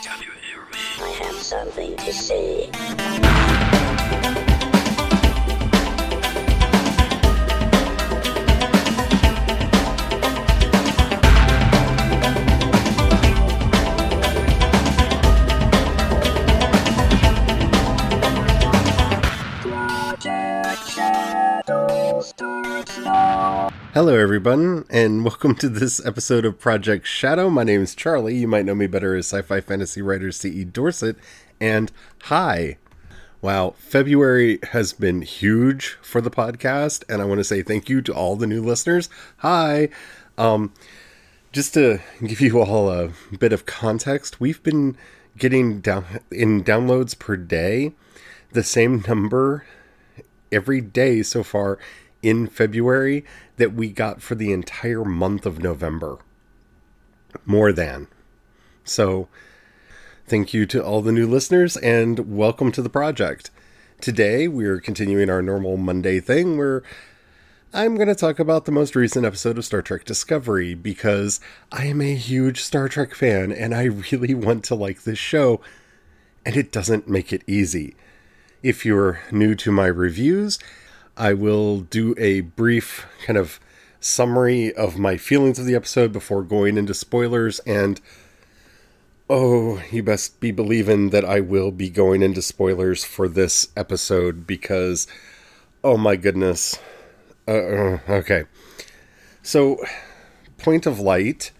Can you hear me? I have something to say. Hello, everyone, and welcome to this episode of Project Shadow. My name is Charlie. You might know me better as sci fi fantasy writer C.E. Dorset. And hi. Wow, February has been huge for the podcast, and I want to say thank you to all the new listeners. Hi. Um, just to give you all a bit of context, we've been getting down in downloads per day the same number every day so far in February that we got for the entire month of November. More than. So, thank you to all the new listeners and welcome to the project. Today, we're continuing our normal Monday thing where I'm going to talk about the most recent episode of Star Trek Discovery because I am a huge Star Trek fan and I really want to like this show, and it doesn't make it easy. If you're new to my reviews, I will do a brief kind of summary of my feelings of the episode before going into spoilers. And oh, you best be believing that I will be going into spoilers for this episode because, oh my goodness. Uh, uh, okay. So, Point of Light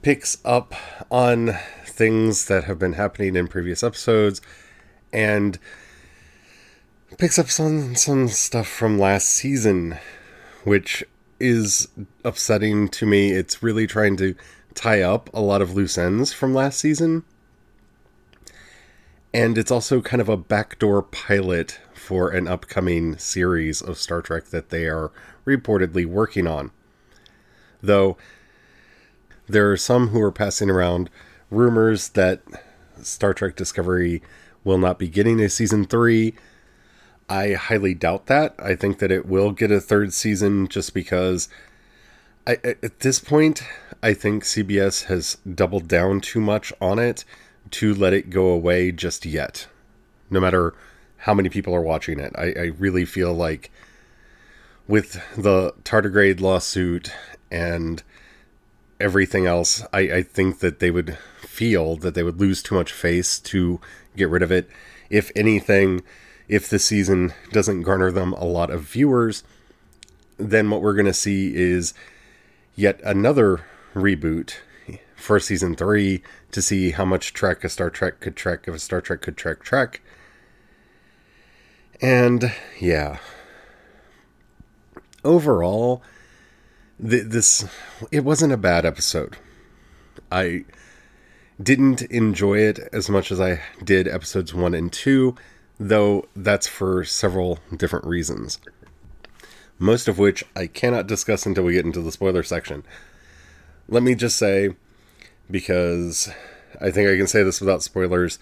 picks up on things that have been happening in previous episodes and picks up some some stuff from last season, which is upsetting to me. It's really trying to tie up a lot of loose ends from last season. And it's also kind of a backdoor pilot for an upcoming series of Star Trek that they are reportedly working on. Though there are some who are passing around rumors that Star Trek Discovery will not be getting a season 3 I highly doubt that. I think that it will get a third season just because I, at this point, I think CBS has doubled down too much on it to let it go away just yet. No matter how many people are watching it, I, I really feel like with the tardigrade lawsuit and everything else, I, I think that they would feel that they would lose too much face to get rid of it. If anything, if the season doesn't garner them a lot of viewers, then what we're going to see is yet another reboot for season three to see how much Trek a Star Trek could Trek if a Star Trek could Trek Trek. And yeah, overall, th- this it wasn't a bad episode. I didn't enjoy it as much as I did episodes one and two though that's for several different reasons. Most of which I cannot discuss until we get into the spoiler section. Let me just say, because I think I can say this without spoilers,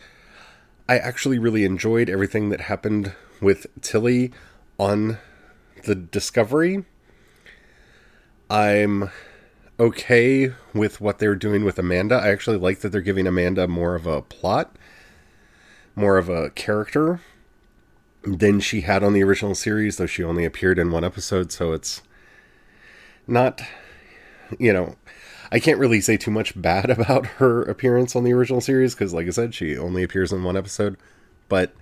I actually really enjoyed everything that happened with Tilly on the Discovery. I'm okay with what they're doing with Amanda. I actually like that they're giving Amanda more of a plot more of a character than she had on the original series, though she only appeared in one episode, so it's not, you know, I can't really say too much bad about her appearance on the original series because, like I said, she only appears in one episode. But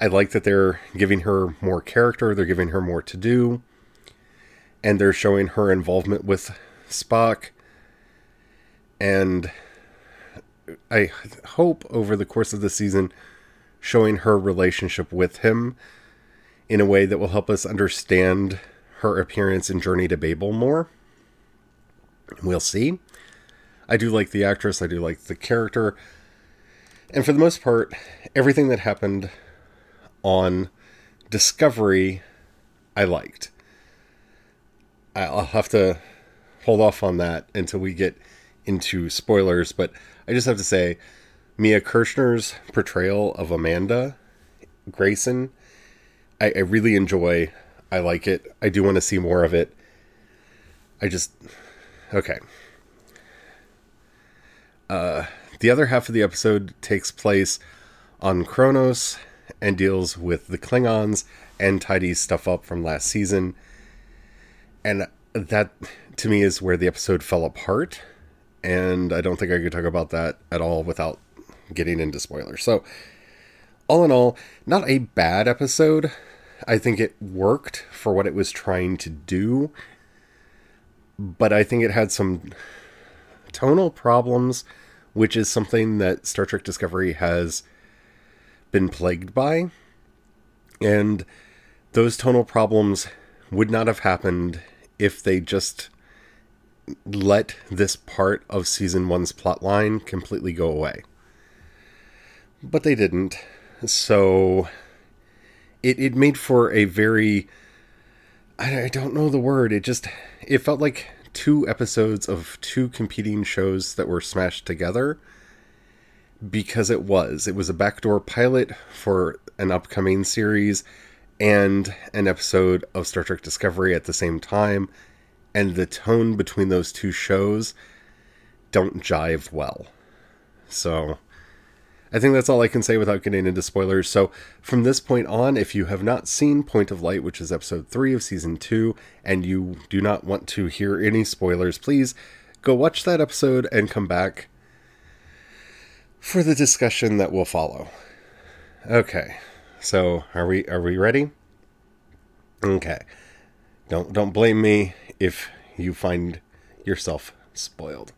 I like that they're giving her more character, they're giving her more to do, and they're showing her involvement with Spock. And I hope over the course of the season showing her relationship with him in a way that will help us understand her appearance in Journey to Babel more. We'll see. I do like the actress, I do like the character. And for the most part, everything that happened on Discovery, I liked. I'll have to hold off on that until we get into spoilers, but I just have to say Mia Kirshner's portrayal of Amanda Grayson, I, I really enjoy. I like it. I do want to see more of it. I just okay. Uh, the other half of the episode takes place on Kronos and deals with the Klingons and tidies stuff up from last season. And that, to me, is where the episode fell apart. And I don't think I could talk about that at all without getting into spoilers. So, all in all, not a bad episode. I think it worked for what it was trying to do. But I think it had some tonal problems, which is something that Star Trek Discovery has been plagued by. And those tonal problems would not have happened if they just let this part of season one's plotline completely go away. But they didn't. So it, it made for a very I, I don't know the word. It just it felt like two episodes of two competing shows that were smashed together because it was. It was a backdoor pilot for an upcoming series and an episode of Star Trek Discovery at the same time, and the tone between those two shows don't jive well. So I think that's all I can say without getting into spoilers. So, from this point on, if you have not seen Point of Light, which is episode 3 of season 2, and you do not want to hear any spoilers, please go watch that episode and come back for the discussion that will follow. Okay. So, are we are we ready? Okay. Don't don't blame me if you find yourself spoiled.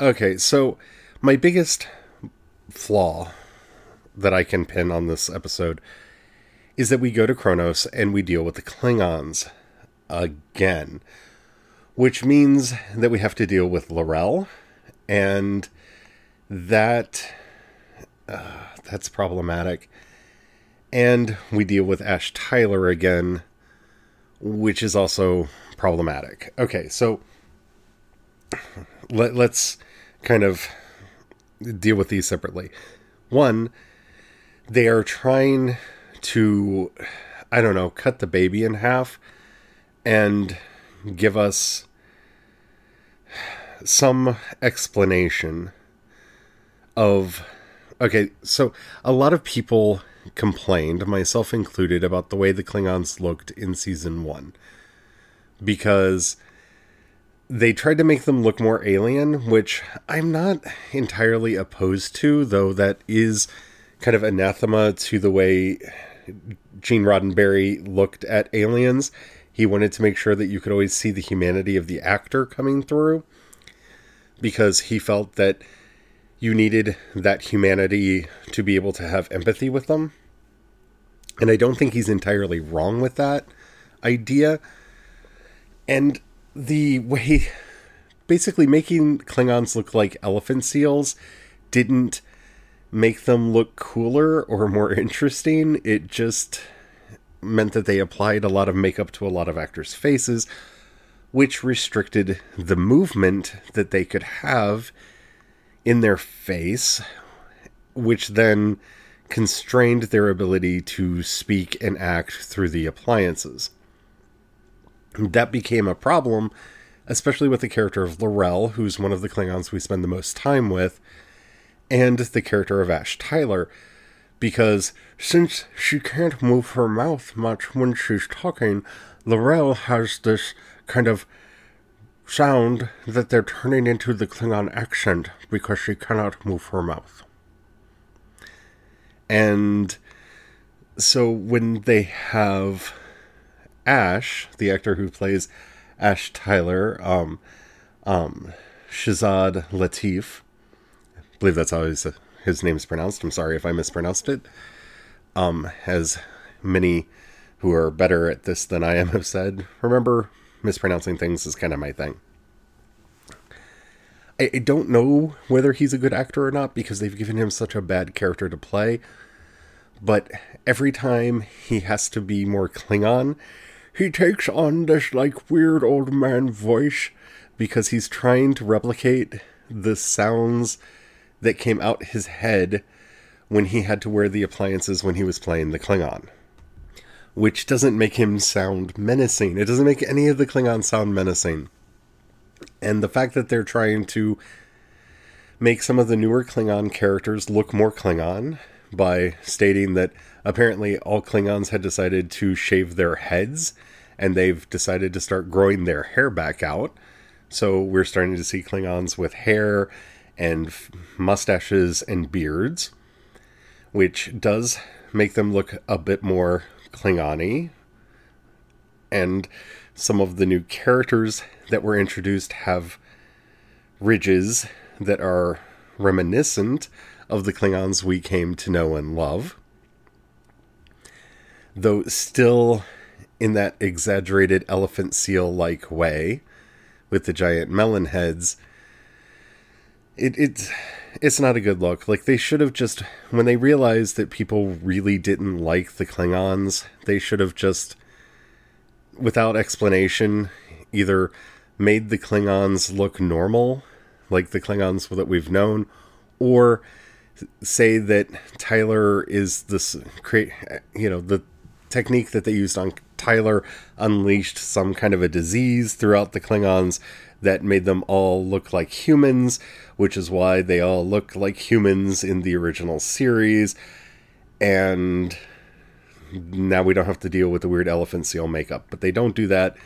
Okay, so my biggest flaw that I can pin on this episode is that we go to Kronos and we deal with the Klingons again, which means that we have to deal with L'Rell, and that uh, that's problematic. And we deal with Ash Tyler again, which is also problematic. Okay, so let, let's kind of deal with these separately. One, they are trying to, I don't know, cut the baby in half and give us some explanation of. Okay, so a lot of people complained, myself included, about the way the Klingons looked in season one. Because they tried to make them look more alien, which I'm not entirely opposed to, though that is kind of anathema to the way Gene Roddenberry looked at aliens. He wanted to make sure that you could always see the humanity of the actor coming through because he felt that you needed that humanity to be able to have empathy with them. And I don't think he's entirely wrong with that idea. And the way basically making Klingons look like elephant seals didn't make them look cooler or more interesting. It just meant that they applied a lot of makeup to a lot of actors' faces, which restricted the movement that they could have in their face, which then constrained their ability to speak and act through the appliances that became a problem, especially with the character of L'Rell, who's one of the Klingons we spend the most time with, and the character of Ash Tyler, because since she can't move her mouth much when she's talking, L'Rell has this kind of sound that they're turning into the Klingon accent because she cannot move her mouth. And so when they have Ash, the actor who plays Ash Tyler, um, um, Shazad Latif, I believe that's how his, name is pronounced. I'm sorry if I mispronounced it. Um, as many who are better at this than I am have said, remember, mispronouncing things is kind of my thing. I, I don't know whether he's a good actor or not because they've given him such a bad character to play. But every time he has to be more Klingon, he takes on this like weird old man voice because he's trying to replicate the sounds that came out his head when he had to wear the appliances when he was playing the Klingon. Which doesn't make him sound menacing. It doesn't make any of the Klingons sound menacing. And the fact that they're trying to make some of the newer Klingon characters look more Klingon by stating that apparently all Klingons had decided to shave their heads and they've decided to start growing their hair back out. So we're starting to see Klingons with hair and mustaches and beards, which does make them look a bit more Klingon And some of the new characters that were introduced have ridges that are reminiscent of the Klingons we came to know and love. Though still in that exaggerated elephant seal like way with the giant melon heads. It, it's it's not a good look. Like they should have just when they realized that people really didn't like the Klingons, they should have just without explanation either made the Klingons look normal, like the Klingons that we've known, or say that Tyler is this create you know the technique that they used on Tyler unleashed some kind of a disease throughout the Klingons that made them all look like humans, which is why they all look like humans in the original series. And now we don't have to deal with the weird elephant seal makeup. But they don't do that.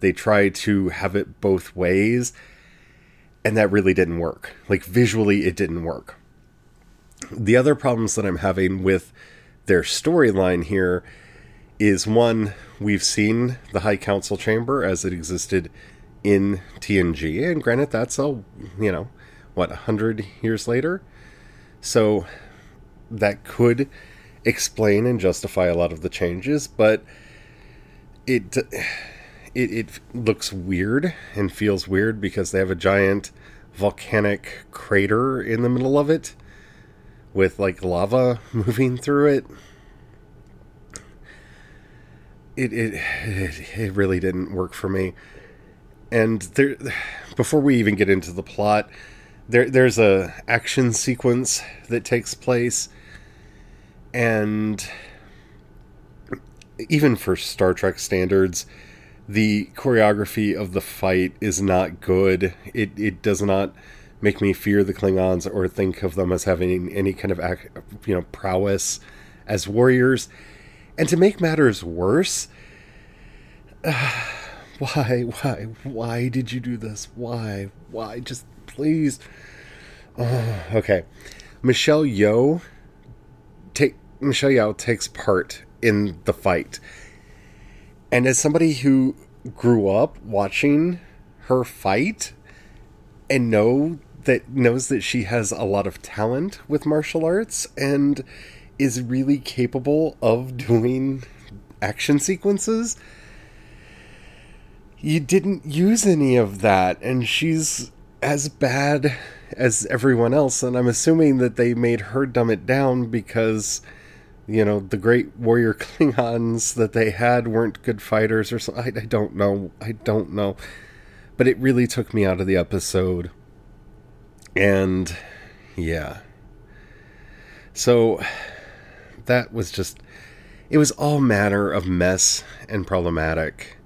They try to have it both ways. And that really didn't work. Like visually, it didn't work. The other problems that I'm having with their storyline here is one, we've seen the High Council chamber as it existed in TNG, and granted, that's a, you know, what, a hundred years later? So that could explain and justify a lot of the changes, but it, it it looks weird and feels weird because they have a giant volcanic crater in the middle of it with like lava moving through it it, it it really didn't work for me. And there, before we even get into the plot, there there's a action sequence that takes place, and even for Star Trek standards, the choreography of the fight is not good. It it does not make me fear the Klingons or think of them as having any kind of you know prowess as warriors and to make matters worse, uh, why, why, why did you do this? Why, why? Just please. Okay, Michelle Yeoh take Michelle Yeoh takes part in the fight, and as somebody who grew up watching her fight and know that knows that she has a lot of talent with martial arts and is really capable of doing action sequences. You didn't use any of that, and she's as bad as everyone else. And I'm assuming that they made her dumb it down because, you know, the great warrior Klingons that they had weren't good fighters or something. I, I don't know. I don't know. But it really took me out of the episode. And yeah. So that was just it was all manner of mess and problematic.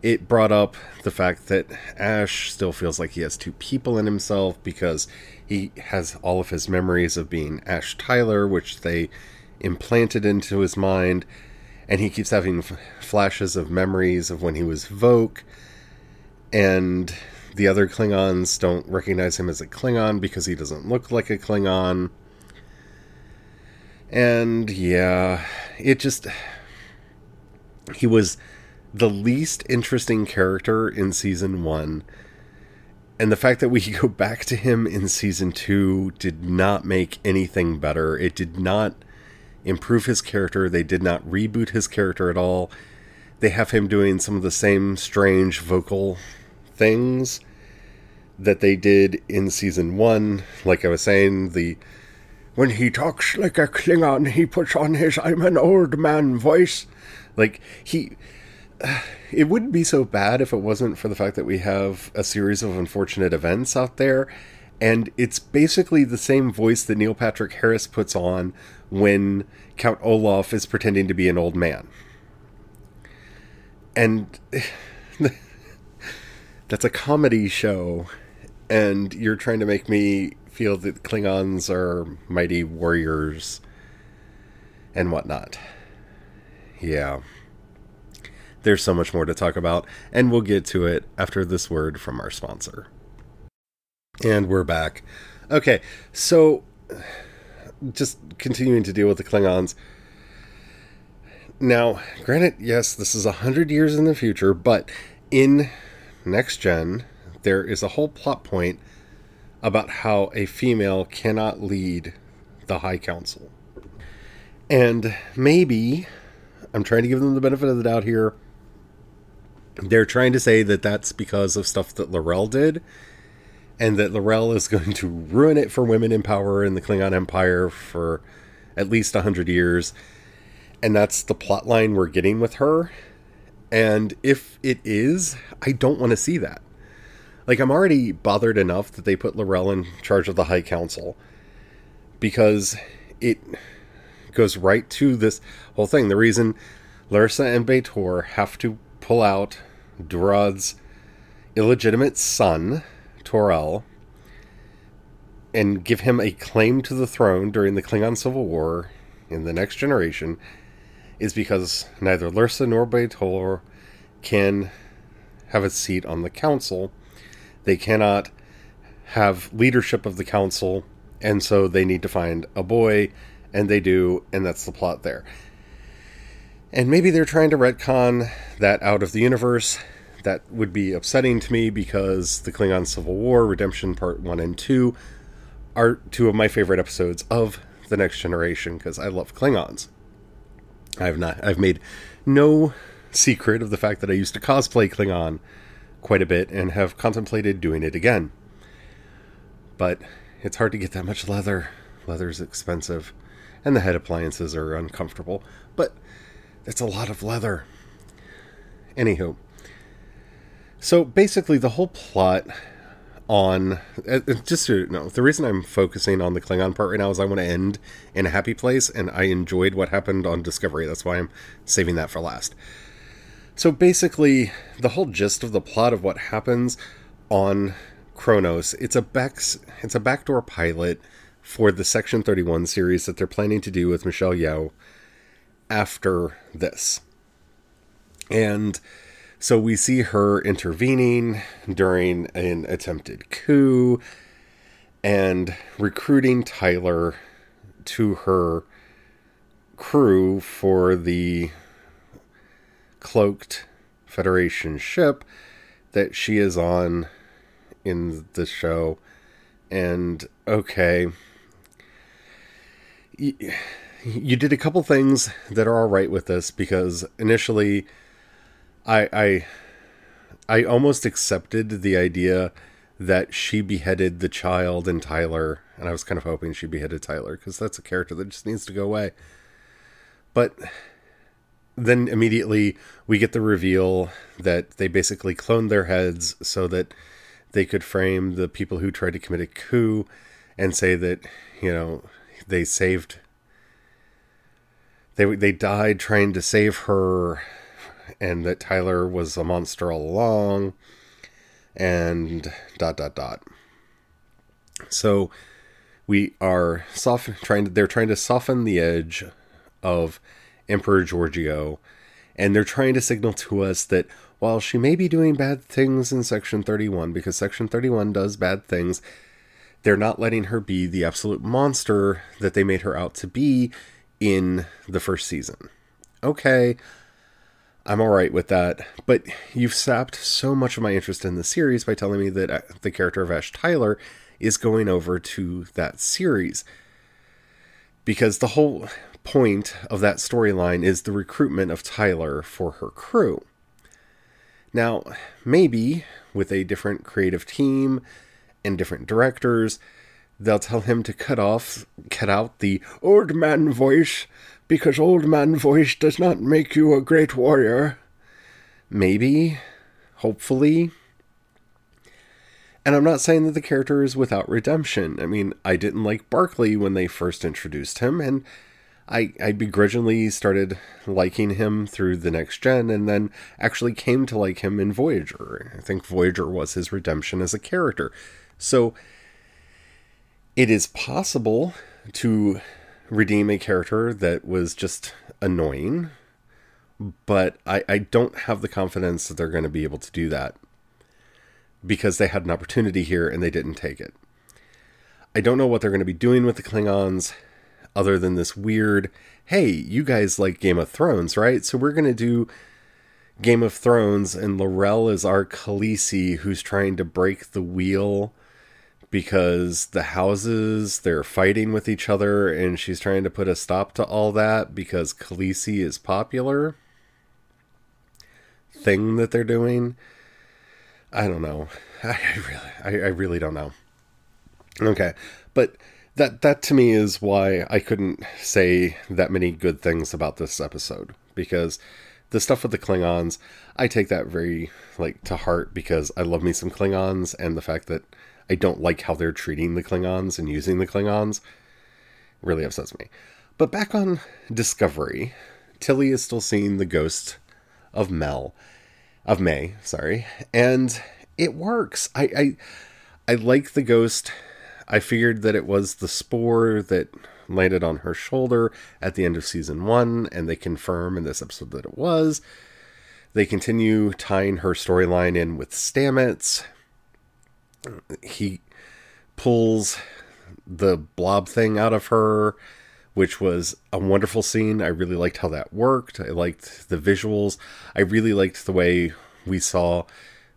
It brought up the fact that Ash still feels like he has two people in himself because he has all of his memories of being Ash Tyler, which they implanted into his mind, and he keeps having f- flashes of memories of when he was Voq, and the other Klingons don't recognize him as a Klingon because he doesn't look like a Klingon. And yeah, it just. He was the least interesting character in season one. And the fact that we go back to him in season two did not make anything better. It did not improve his character. They did not reboot his character at all. They have him doing some of the same strange vocal things that they did in season one. Like I was saying, the when he talks like a Klingon, he puts on his I'm an old man voice. Like, he. Uh, it wouldn't be so bad if it wasn't for the fact that we have a series of unfortunate events out there. And it's basically the same voice that Neil Patrick Harris puts on when Count Olaf is pretending to be an old man. And that's a comedy show, and you're trying to make me feel that Klingons are mighty warriors and whatnot. Yeah. There's so much more to talk about, and we'll get to it after this word from our sponsor. And we're back. Okay, so just continuing to deal with the Klingons. Now, granted, yes, this is a hundred years in the future, but in next gen, there is a whole plot point about how a female cannot lead the High Council. And maybe, I'm trying to give them the benefit of the doubt here, they're trying to say that that's because of stuff that L'Rell did, and that L'Rell is going to ruin it for women in power in the Klingon Empire for at least 100 years. And that's the plot line we're getting with her. And if it is, I don't want to see that. Like, I'm already bothered enough that they put L'Rell in charge of the High Council because it goes right to this whole thing. The reason Lursa and B'Etor have to pull out Duras's illegitimate son, Toral, and give him a claim to the throne during the Klingon Civil War in the next generation is because neither Lursa nor B'Etor can have a seat on the council. They cannot have leadership of the council, and so they need to find a boy, and they do, and that's the plot there. And maybe they're trying to retcon that out of the universe. That would be upsetting to me because the Klingon Civil War, Redemption Part 1 and 2 are two of my favorite episodes of The Next Generation because I love Klingons. I've not I've made no secret of the fact that I used to cosplay Klingon quite a bit and have contemplated doing it again. But it's hard to get that much leather. Leather's expensive and the head appliances are uncomfortable. But it's a lot of leather. Anywho. So basically, the whole plot on. Uh, just to know, the reason I'm focusing on the Klingon part right now is I want to end in a happy place, and I enjoyed what happened on Discovery. That's why I'm saving that for last. So basically, the whole gist of the plot of what happens on Kronos, it's a back, it's a backdoor pilot for the Section 31 series that they're planning to do with Michelle Yeoh after this. And so we see her intervening during an attempted coup and recruiting Tyler to her crew for the cloaked Federation ship that she is on in the show. And okay, you did a couple things that are all right with this because initially I I I almost accepted the idea that she beheaded the child and Tyler and I was kind of hoping she beheaded Tyler because that's a character that just needs to go away. But then immediately we get the reveal that they basically cloned their heads so that they could frame the people who tried to commit a coup and say that, you know, they saved they they died trying to save her, and that Tyler was a monster all along, and dot dot dot. So we are soft trying to they're trying to soften the edge of Emperor Georgiou, and they're trying to signal to us that while she may be doing bad things in Section 31, because Section 31 does bad things, they're not letting her be the absolute monster that they made her out to be in the first season. Okay, I'm all right with that, but you've sapped so much of my interest in the series by telling me that uh, the character of Ash Tyler is going over to that series. Because the whole point of that storyline is the recruitment of Tyler for her crew. Now, maybe with a different creative team and different directors, they'll tell him to cut off, cut out the old man voice, because old man voice does not make you a great warrior. Maybe, hopefully. And I'm not saying that the character is without redemption. I mean, I didn't like Barclay when they first introduced him, and I, I begrudgingly started liking him through the next gen and then actually came to like him in Voyager. I think Voyager was his redemption as a character. So It is possible to redeem a character that was just annoying, but I, I don't have the confidence that they're going to be able to do that because they had an opportunity here and they didn't take it. I don't know what they're going to be doing with the Klingons other than this weird, hey, you guys like Game of Thrones, right? So we're going to do Game of Thrones and L'Rell is our Khaleesi who's trying to break the wheel because the houses they're fighting with each other and she's trying to put a stop to all that because Khaleesi is popular thing that they're doing. I don't know. I, really I, I really don't know. Okay. But that that to me is why I couldn't say that many good things about this episode because the stuff with the Klingons, I take that very like to heart because I love me some Klingons and the fact that I don't like how they're treating the Klingons and using the Klingons really upsets me. But back on Discovery, Tilly is still seeing the ghost of Mel, of May, sorry, and it works. I I, I like the ghost. I figured that it was the spore that landed on her shoulder at the end of season one, and they confirm in this episode that it was. They continue tying her storyline in with Stamets, he pulls the blob thing out of her, which was a wonderful scene. I really liked how that worked. I liked the visuals. I really liked the way we saw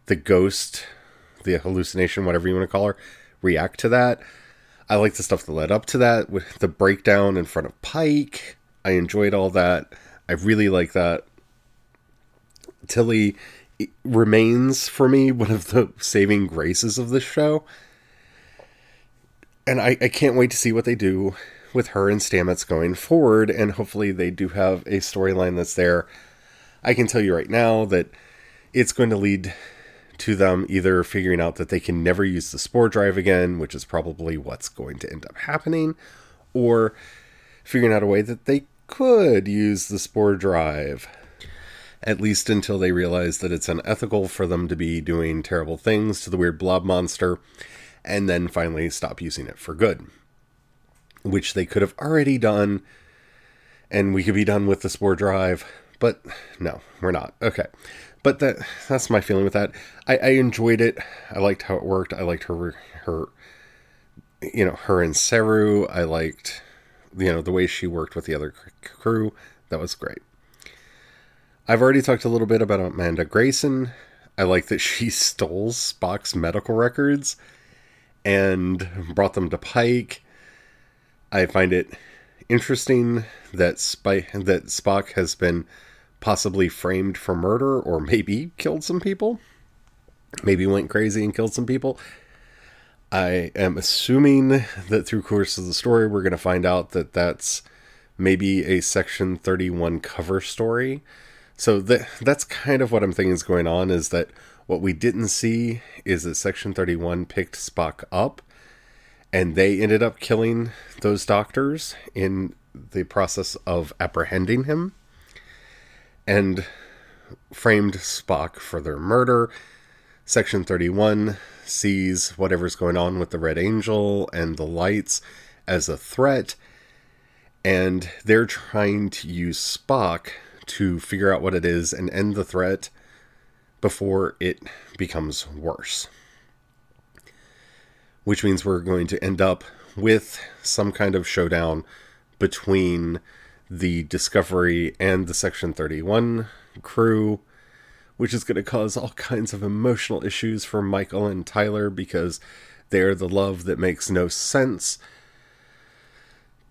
the ghost, the hallucination, whatever you want to call her, react to that. I like the stuff that led up to that with the breakdown in front of Pike. I enjoyed all that. I really like that. Tilly remains for me one of the saving graces of this show. And I, I can't wait to see what they do with her and Stamets going forward, and hopefully they do have a storyline that's there. I can tell you right now that it's going to lead to them either figuring out that they can never use the spore drive again, which is probably what's going to end up happening, or figuring out a way that they could use the spore drive at least until they realize that it's unethical for them to be doing terrible things to the weird blob monster, and then finally stop using it for good. Which they could have already done, and we could be done with the spore drive, but no, we're not. Okay. But that that's my feeling with that. I, I enjoyed it. I liked how it worked. I liked her her you know, her and Saru. I liked you know, the way she worked with the other crew. That was great. I've already talked a little bit about Amanda Grayson. I like that she stole Spock's medical records and brought them to Pike. I find it interesting that that Spock has been possibly framed for murder or maybe killed some people. Maybe went crazy and killed some people. I am assuming that through course of the story we're going to find out that that's maybe a section 31 cover story so that that's kind of what I'm thinking is going on is that what we didn't see is that Section 31 picked Spock up and they ended up killing those doctors in the process of apprehending him and framed Spock for their murder. Section 31 sees whatever's going on with the Red Angel and the lights as a threat, and they're trying to use Spock to figure out what it is and end the threat before it becomes worse. Which means we're going to end up with some kind of showdown between the Discovery and the Section 31 crew, which is going to cause all kinds of emotional issues for Michael and Tyler because they're the love that makes no sense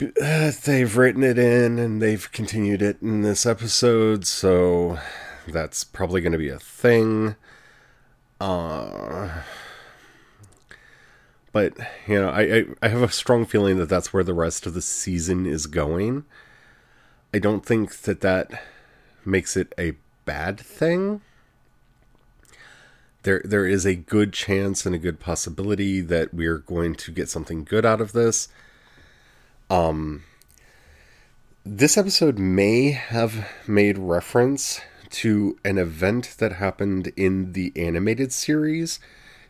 they've written it in and they've continued it in this episode, so that's probably going to be a thing. Uh, but you know, I, I I have a strong feeling that that's where the rest of the season is going. I don't think that that makes it a bad thing. There there is a good chance and a good possibility that we're going to get something good out of this um, this episode may have made reference to an event that happened in the animated series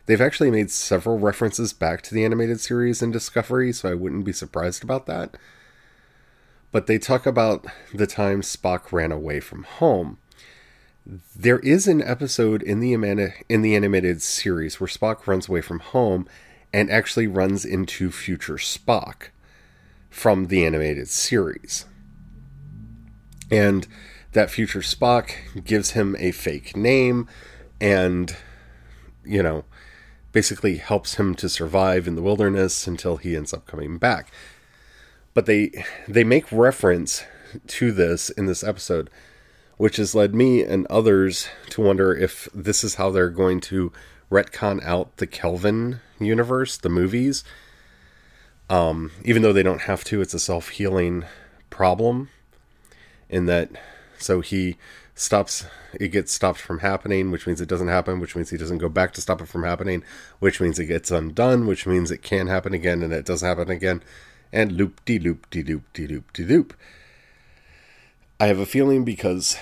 They've actually made several references back to the animated series in Discovery, so I wouldn't be surprised about that. But they talk about the time Spock ran away from home. There is an episode in the in the animated series where Spock runs away from home and actually runs into future Spock from the animated series. And that future Spock gives him a fake name and, you know, basically helps him to survive in the wilderness until he ends up coming back. But they they make reference to this in this episode, which has led me and others to wonder if this is how they're going to retcon out the Kelvin universe, the movies. Um, even though they don't have to, it's a self healing problem in that so he stops it gets stopped from happening which means it doesn't happen which means he doesn't go back to stop it from happening which means it gets undone which means it can happen again and it does happen again and loop de loop de loop de loop de loop i have a feeling because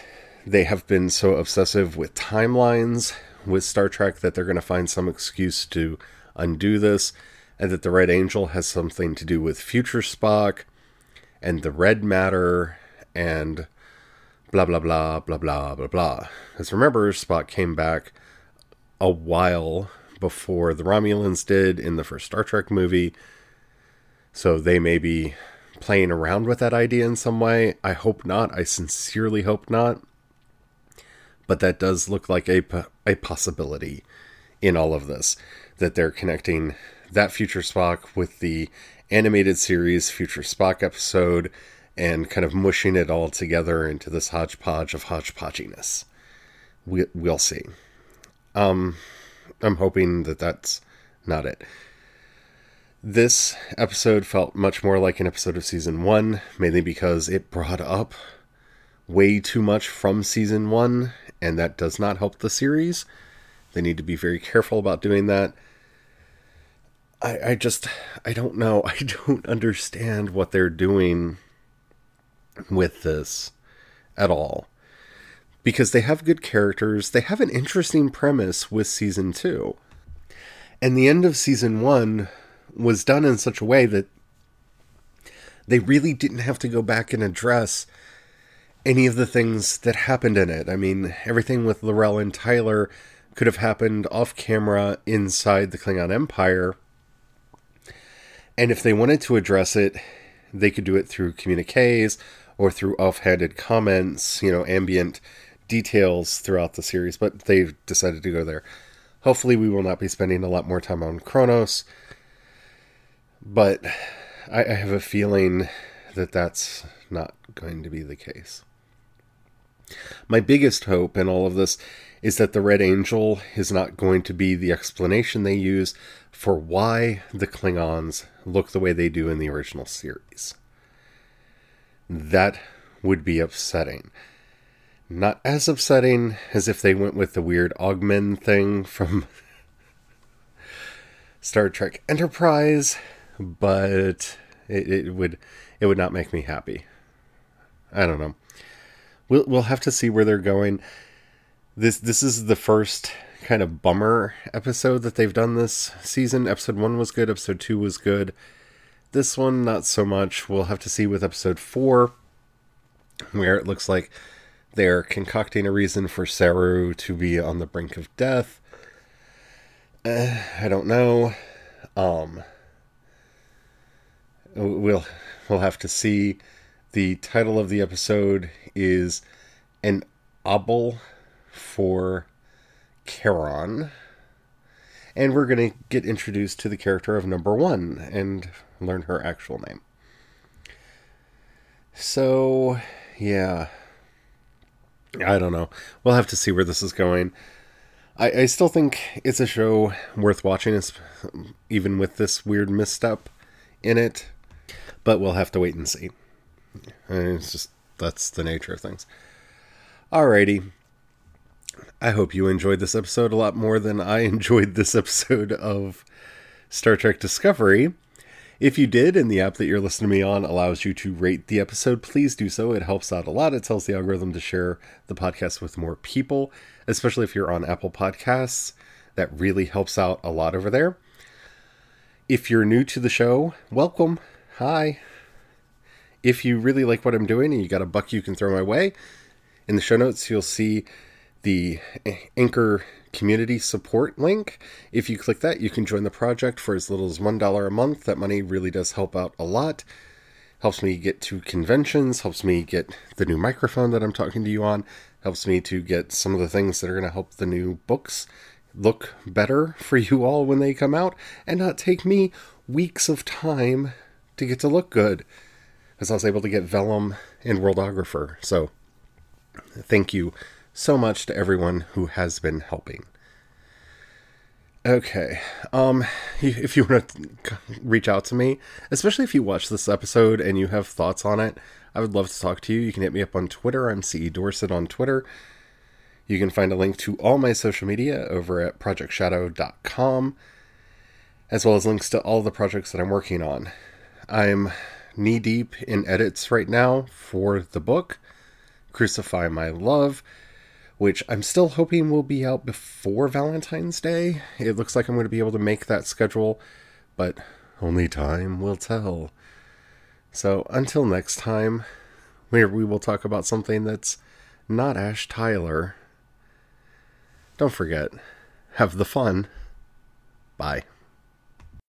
they have been so obsessive with timelines with star trek that they're going to find some excuse to undo this and that the red angel has something to do with future spock and the red matter and blah blah blah blah blah blah blah. Because remember, Spock came back a while before the Romulans did in the first Star Trek movie, so they may be playing around with that idea in some way. I hope not. I sincerely hope not. But that does look like a a possibility in all of this that they're connecting that future Spock with the animated series future Spock episode and kind of mushing it all together into this hodgepodge of hodgepodginess. We, we'll see. Um, I'm hoping that that's not it. This episode felt much more like an episode of season one, mainly because it brought up way too much from season one, and that does not help the series. They need to be very careful about doing that. I, I just, I don't know. I don't understand what they're doing with this at all because they have good characters. They have an interesting premise with season two. And the end of season one was done in such a way that they really didn't have to go back and address any of the things that happened in it. I mean, everything with L'Rell and Tyler could have happened off camera inside the Klingon Empire. And if they wanted to address it, they could do it through communiques or through offhanded comments, you know, ambient details throughout the series, but they've decided to go there. Hopefully, we will not be spending a lot more time on Kronos, but I, I have a feeling that that's not going to be the case. My biggest hope in all of this is that the Red Angel is not going to be the explanation they use for why the Klingons look the way they do in the original series that would be upsetting. Not as upsetting as if they went with the weird Augment thing from Star Trek Enterprise, but it, it would it would not make me happy. I don't know. We'll we'll have to see where they're going. This this is the first kind of bummer episode that they've done this season. Episode 1 was good, episode 2 was good. This one, not so much. We'll have to see with episode four, where it looks like they're concocting a reason for Saru to be on the brink of death. Uh, I don't know. Um, we'll we'll have to see. The title of the episode is an obol for Charon and we're going to get introduced to the character of number one and learn her actual name. So, yeah. I don't know. We'll have to see where this is going. I, I still think it's a show worth watching, even with this weird misstep in it. But we'll have to wait and see. It's just, that's the nature of things. Alrighty. I hope you enjoyed this episode a lot more than I enjoyed this episode of Star Trek Discovery. If you did, and the app that you're listening to me on allows you to rate the episode, please do so. It helps out a lot. It tells the algorithm to share the podcast with more people, especially if you're on Apple Podcasts. That really helps out a lot over there. If you're new to the show, welcome. Hi. If you really like what I'm doing and you got a buck you can throw my way, in the show notes you'll see the Anchor community support link. If you click that, you can join the project for as little as $1 a month. That money really does help out a lot. Helps me get to conventions, helps me get the new microphone that I'm talking to you on, helps me to get some of the things that are going to help the new books look better for you all when they come out and not take me weeks of time to get to look good. As I was able to get Vellum and Worldographer. So, thank you so much to everyone who has been helping. Okay. Um if you want to reach out to me, especially if you watch this episode and you have thoughts on it, I would love to talk to you. You can hit me up on Twitter. I'm CE Dorset on Twitter. You can find a link to all my social media over at projectshadow.com, as well as links to all the projects that I'm working on. I'm knee deep in edits right now for the book, Crucify My Love which I'm still hoping will be out before Valentine's Day. It looks like I'm going to be able to make that schedule, but only time will tell. So until next time, where we will talk about something that's not Ash Tyler. Don't forget, have the fun. Bye.